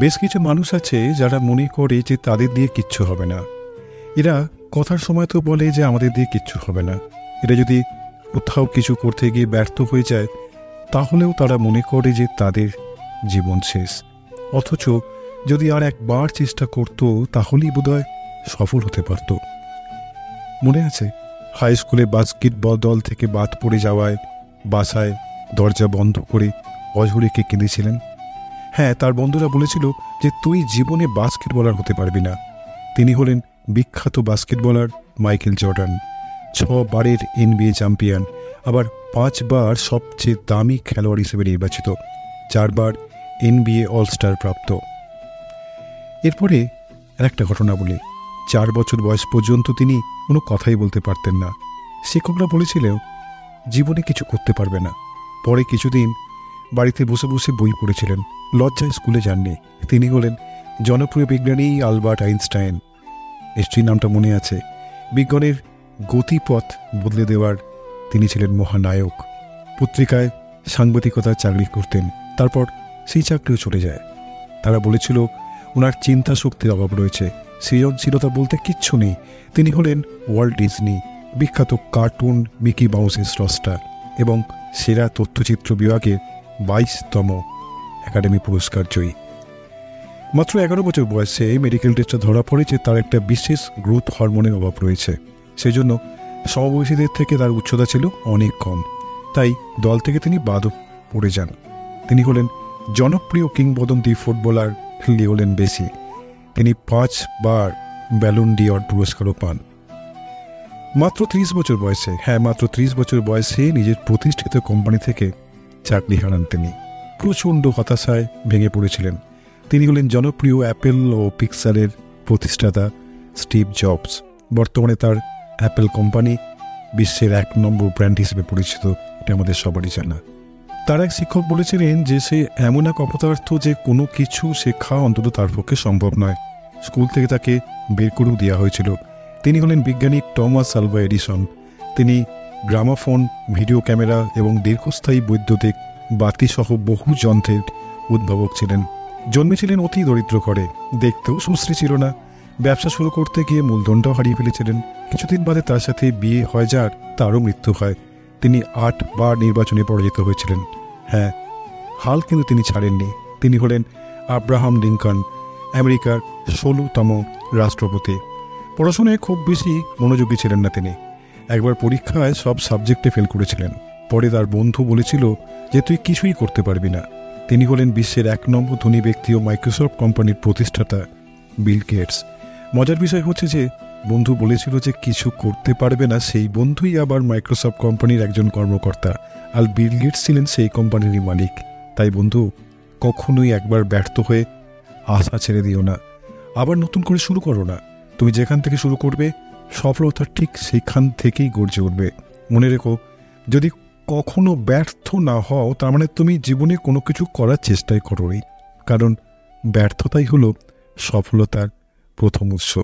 বেশ কিছু মানুষ আছে যারা মনে করে যে তাদের দিয়ে কিচ্ছু হবে না। এরা কথার সময় তো বলে যে আমাদের দিয়ে কিচ্ছু হবে না। এরা যদি কোথাও কিছু করতে গিয়ে ব্যর্থ হয়ে যায়, তাহলেও তারা মনে করে যে তাদের জীবন শেষ। অথচ যদি আর একবার চেষ্টা করত, তাহলেই বোধহয় সফল হতে পারত। মনে আছে, হাই স্কুলে বাস্কেটবল দল থেকে বাদ পড়ে যাওয়ায় বাসায় দরজা বন্ধ করে অঝরেকে কেঁদেছিলেন? হ্যাঁ তার বন্ধুরা বলেছিল যে তুই জীবনে বাস্কেটবলার হতে পারবি না। তিনি হলেন বিখ্যাত বাস্কেটবলার মাইকেল জর্ডান। ছ বারের এনবিএ চ্যাম্পিয়ন, আবার পাঁচবার সবচেয়ে দামি খেলোয়াড় হিসেবে নির্বাচিত চারবার এনবিএ অলস্টার প্রাপ্ত। এরপরে একটা ঘটনা বলি। চার বছর বয়স পর্যন্ত তিনি কোনো কথাই বলতে পারতেন না। শিক্ষকরা বলেছিলেন, জীবনে কিছু করতে পারবে না। পরে কিছুদিন বাড়িতে বসে বসে বই পড়েছিলেন। লজ্জায় স্কুলে যাননি। তিনি হলেন জনপ্রিয় বিজ্ঞানী আলবার্ট আইনস্টাইন। নিশ্চয়ই নামটা মনে আছে। বিজ্ঞানের গতিপথ বদলে দেওয়ার তিনি ছিলেন মহানায়ক। পত্রিকায় সাংবাদিকতার চাকরি করতেন। তারপর সেই চাকরিও চলে যায়। তারা বলেছিল, ওনার চিন্তা শক্তির অভাব রয়েছে। সৃজনশীলতা বলতে কিচ্ছু নেই। তিনি হলেন ওয়ার্ল্ড ডিজনি, বিখ্যাত কার্টুন মিকি মাউসের স্রষ্টা এবং সেরা তথ্যচিত্র বিভাগের বাইশতম একাডেমি পুরস্কার জয়ী। মাত্র এগারো বছর বয়সে মেডিকেল টেস্টে ধরা পড়ে যে তার একটা বিশেষ গ্রোথ হরমোনের অভাব রয়েছে। সেজন্য সমবয়সীদের থেকে তার উচ্চতা ছিল অনেক কম। তাই দল থেকে তিনি বাদও পড়ে যান। তিনি হলেন জনপ্রিয় কিংবদন্তি ফুটবলার লিওলেন বেসি তিনি পাঁচবার ব্যালুন ডিওর পুরস্কারও পান। মাত্র ত্রিশ বছর বয়সে হ্যাঁ মাত্র ত্রিশ বছর বয়সে নিজের প্রতিষ্ঠিত কোম্পানি থেকে চাকরি হারান তিনি। প্রচণ্ড হতাশায় ভেঙে পড়েছিলেন। তিনি হলেন জনপ্রিয় অ্যাপেল ও পিক্সারের প্রতিষ্ঠাতা স্টিভ জবস। বর্তমানে তার অ্যাপেল কোম্পানি বিশ্বের এক নম্বর ব্র্যান্ড হিসেবে পরিচিত। এটা আমাদের সবারই জানা। তার এক শিক্ষক বলেছিলেন যে, সে এমন এক অপদার্থ যে কোনো কিছু শেখা অন্তত তার পক্ষে সম্ভব নয়। স্কুল থেকে তাকে বের করেও দেওয়া হয়েছিল। তিনি হলেন বিজ্ঞানী টমাস আলভা এডিসন। তিনি গ্রামাফোন, ভিডিও ক্যামেরা এবং দীর্ঘস্থায়ী বৈদ্যুতিক বাতিসহ বহু যন্ত্রের উদ্ভাবক ছিলেন। জন্মেছিলেন অতি দরিদ্র করে দেখতেও সুশ্রী ছিল না। ব্যবসা শুরু করতে গিয়ে মূলধনটাও হারিয়ে ফেলেছিলেন। কিছুদিন বাদে তার সাথে বিয়ে হয় যার, তারও মৃত্যু হয়। তিনি আট বার নির্বাচনে পরাজিত হয়েছিলেন। হ্যাঁ হাল কিন্তু তিনি ছাড়েননি। তিনি হলেন আব্রাহাম লিঙ্কন, আমেরিকার ষোলোতম রাষ্ট্রপতি। পড়াশোনায় খুব বেশি মনোযোগী ছিলেন না তিনি। একবার পরীক্ষায় সব সাবজেক্টে ফেল করেছিলেন। পরে তার বন্ধু বলেছিল যে, তুই কিছুই করতে পারবি না। তিনি হলেন বিশ্বের এক নম্বর ধনী ব্যক্তি ও মাইক্রোসফট কোম্পানির প্রতিষ্ঠাতা বিল গেটস। মজার বিষয় হচ্ছে যে, বন্ধু বলেছিল যে, কিছু করতে পারবে না। সেই বন্ধুই আবার মাইক্রোসফট কোম্পানির একজন কর্মকর্তা। আর বিল গেটস ছিলেন সেই কোম্পানিরই মালিক। তাই বন্ধু, কখনোই একবার ব্যর্থ হয়ে আশা ছেড়ে দিও না। আবার নতুন করে শুরু করো না। তুমি যেখান থেকে শুরু করবে সফলতা ঠিক সেখান থেকেই গর্জে উঠবে। মনে রেখো, যদি কখনো ব্যর্থ না হও, তার মানে তুমি জীবনে কোনো কিছু করার চেষ্টাই করোই কারণ ব্যর্থতাই হলো সফলতার প্রথম উৎস।